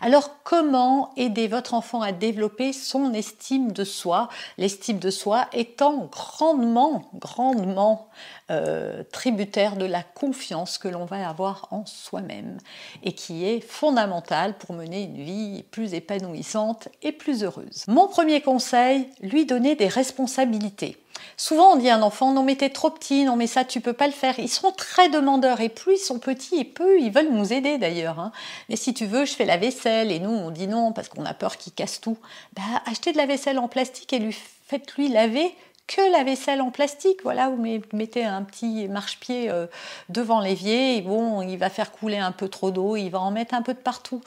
Alors comment aider votre enfant à développer son estime de soi? L'estime de soi étant grandement, grandement euh, tributaire de la confiance que l'on va avoir en soi-même et qui est fondamentale pour mener une vie plus épanouissante et plus heureuse. Mon premier conseil, lui donner des responsabilités. Souvent, on dit à un enfant, non mais t'es trop petit, non mais ça tu peux pas le faire. Ils sont très demandeurs et plus ils sont petits et peu ils veulent nous aider d'ailleurs. Hein. Mais si tu veux, je fais la vaisselle et nous on dit non parce qu'on a peur qu'il casse tout. Bah, achetez de la vaisselle en plastique et lui faites-lui laver que la vaisselle en plastique. Voilà, vous mettez un petit marchepied euh, devant l'évier et bon, il va faire couler un peu trop d'eau, il va en mettre un peu de partout.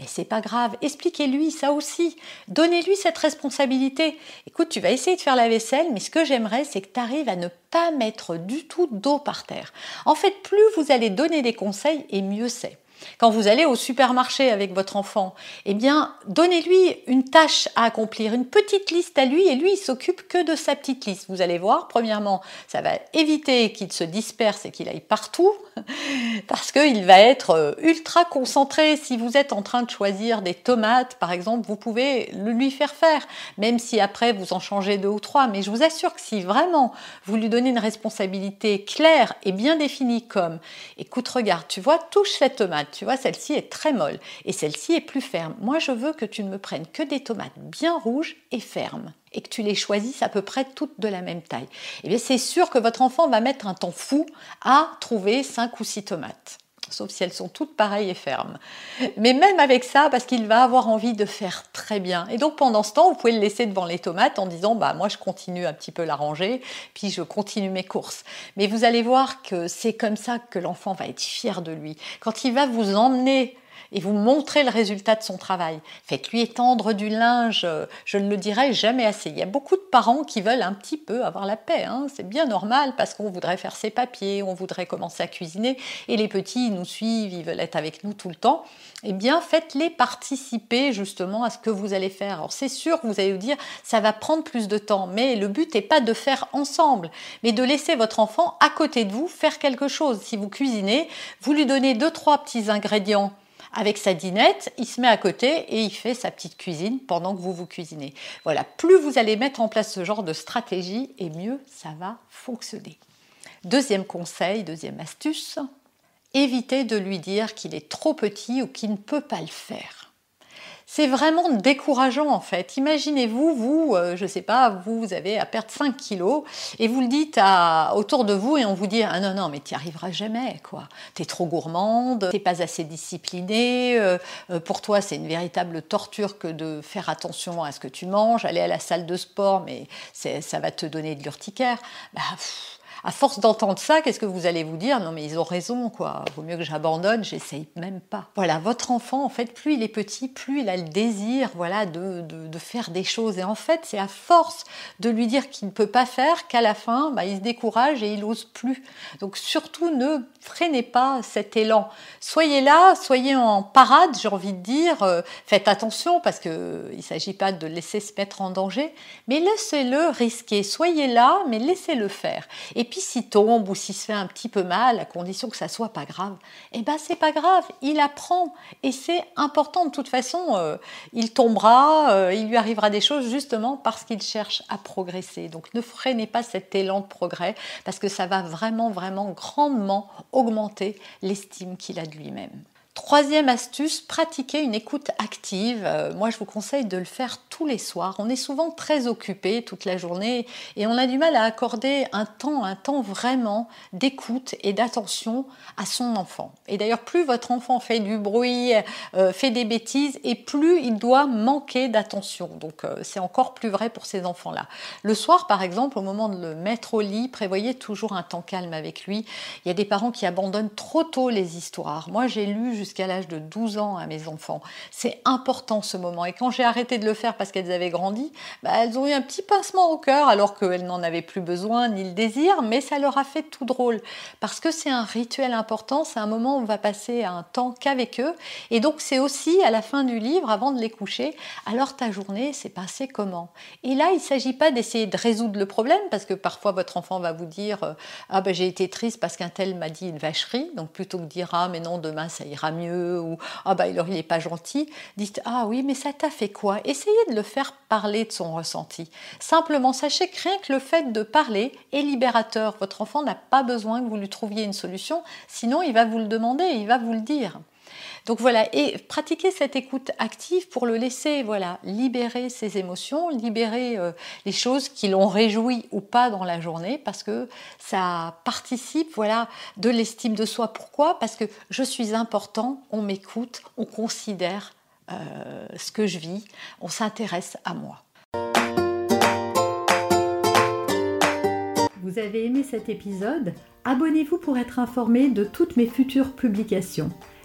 Mais c'est pas grave, expliquez-lui ça aussi. Donnez-lui cette responsabilité. Écoute, tu vas essayer de faire la vaisselle, mais ce que j'aimerais, c'est que tu arrives à ne pas mettre du tout d'eau par terre. En fait, plus vous allez donner des conseils, et mieux c'est. Quand vous allez au supermarché avec votre enfant, eh bien, donnez-lui une tâche à accomplir, une petite liste à lui, et lui, il s'occupe que de sa petite liste. Vous allez voir, premièrement, ça va éviter qu'il se disperse et qu'il aille partout, parce qu'il va être euh, ultra concentré. Si vous êtes en train de choisir des tomates, par exemple, vous pouvez le lui faire faire, même si après vous en changez deux ou trois. Mais je vous assure que si vraiment vous lui donnez une responsabilité claire et bien définie comme, écoute, regarde, tu vois, touche cette tomate tu vois, celle-ci est très molle et celle-ci est plus ferme. Moi, je veux que tu ne me prennes que des tomates bien rouges et fermes et que tu les choisisses à peu près toutes de la même taille. Eh bien, c'est sûr que votre enfant va mettre un temps fou à trouver 5 ou 6 tomates sauf si elles sont toutes pareilles et fermes. Mais même avec ça, parce qu'il va avoir envie de faire très bien. Et donc pendant ce temps, vous pouvez le laisser devant les tomates en disant, bah moi je continue un petit peu la ranger, puis je continue mes courses. Mais vous allez voir que c'est comme ça que l'enfant va être fier de lui. Quand il va vous emmener et vous montrez le résultat de son travail. Faites-lui étendre du linge, je ne le dirai jamais assez. Il y a beaucoup de parents qui veulent un petit peu avoir la paix, hein. c'est bien normal parce qu'on voudrait faire ses papiers, on voudrait commencer à cuisiner et les petits nous suivent, ils veulent être avec nous tout le temps. Eh bien, faites-les participer justement à ce que vous allez faire. Alors c'est sûr vous allez vous dire ça va prendre plus de temps, mais le but n'est pas de faire ensemble, mais de laisser votre enfant à côté de vous faire quelque chose. Si vous cuisinez, vous lui donnez deux trois petits ingrédients avec sa dinette, il se met à côté et il fait sa petite cuisine pendant que vous vous cuisinez. Voilà, plus vous allez mettre en place ce genre de stratégie, et mieux ça va fonctionner. Deuxième conseil, deuxième astuce, évitez de lui dire qu'il est trop petit ou qu'il ne peut pas le faire c'est vraiment décourageant en fait. Imaginez-vous, vous, euh, je sais pas, vous avez à perdre 5 kilos et vous le dites à, autour de vous et on vous dit ah non non mais tu n'y arriveras jamais quoi. T'es trop gourmande, t'es pas assez disciplinée. Euh, euh, pour toi c'est une véritable torture que de faire attention à ce que tu manges, aller à la salle de sport mais ça va te donner de l'urticaire. Bah, à force d'entendre ça, qu'est-ce que vous allez vous dire? Non mais ils ont raison, quoi. Vaut mieux que j'abandonne, j'essaye même pas. Voilà, votre enfant, en fait, plus il est petit, plus il a le désir, voilà, de, de, faire des choses. Et en fait, c'est à force de lui dire qu'il ne peut pas faire qu'à la fin, bah, il se décourage et il n'ose plus. Donc surtout, ne freinez pas cet élan. Soyez là, soyez en parade, j'ai envie de dire. Euh, faites attention parce qu'il ne s'agit pas de laisser se mettre en danger, mais laissez-le risquer. Soyez là, mais laissez-le faire. Puis s'il tombe ou s'il se fait un petit peu mal, à condition que ça soit pas grave, eh ben c'est pas grave, il apprend et c'est important de toute façon. Euh, il tombera, euh, il lui arrivera des choses justement parce qu'il cherche à progresser. Donc ne freinez pas cet élan de progrès parce que ça va vraiment vraiment grandement augmenter l'estime qu'il a de lui-même. Troisième astuce, pratiquer une écoute active. Euh, moi, je vous conseille de le faire tous les soirs. On est souvent très occupé toute la journée et on a du mal à accorder un temps, un temps vraiment d'écoute et d'attention à son enfant. Et d'ailleurs, plus votre enfant fait du bruit, euh, fait des bêtises, et plus il doit manquer d'attention. Donc, euh, c'est encore plus vrai pour ces enfants-là. Le soir, par exemple, au moment de le mettre au lit, prévoyez toujours un temps calme avec lui. Il y a des parents qui abandonnent trop tôt les histoires. Moi, j'ai lu à l'âge de 12 ans à mes enfants. C'est important ce moment. Et quand j'ai arrêté de le faire parce qu'elles avaient grandi, bah, elles ont eu un petit pincement au cœur alors qu'elles n'en avaient plus besoin ni le désir, mais ça leur a fait tout drôle. Parce que c'est un rituel important, c'est un moment où on va passer un temps qu'avec eux. Et donc c'est aussi à la fin du livre, avant de les coucher, alors ta journée s'est passée comment? Et là, il ne s'agit pas d'essayer de résoudre le problème, parce que parfois votre enfant va vous dire euh, Ah ben j'ai été triste parce qu'un tel m'a dit une vacherie, donc plutôt que de dire Ah mais non, demain ça ira mieux ou ah bah il n'est pas gentil, dites ah oui mais ça t'a fait quoi? Essayez de le faire parler de son ressenti. Simplement sachez que rien que le fait de parler est libérateur. Votre enfant n'a pas besoin que vous lui trouviez une solution, sinon il va vous le demander, il va vous le dire. Donc voilà, et pratiquer cette écoute active pour le laisser voilà, libérer ses émotions, libérer euh, les choses qui l'ont réjoui ou pas dans la journée, parce que ça participe voilà, de l'estime de soi. Pourquoi? Parce que je suis important, on m'écoute, on considère euh, ce que je vis, on s'intéresse à moi. Vous avez aimé cet épisode? Abonnez-vous pour être informé de toutes mes futures publications.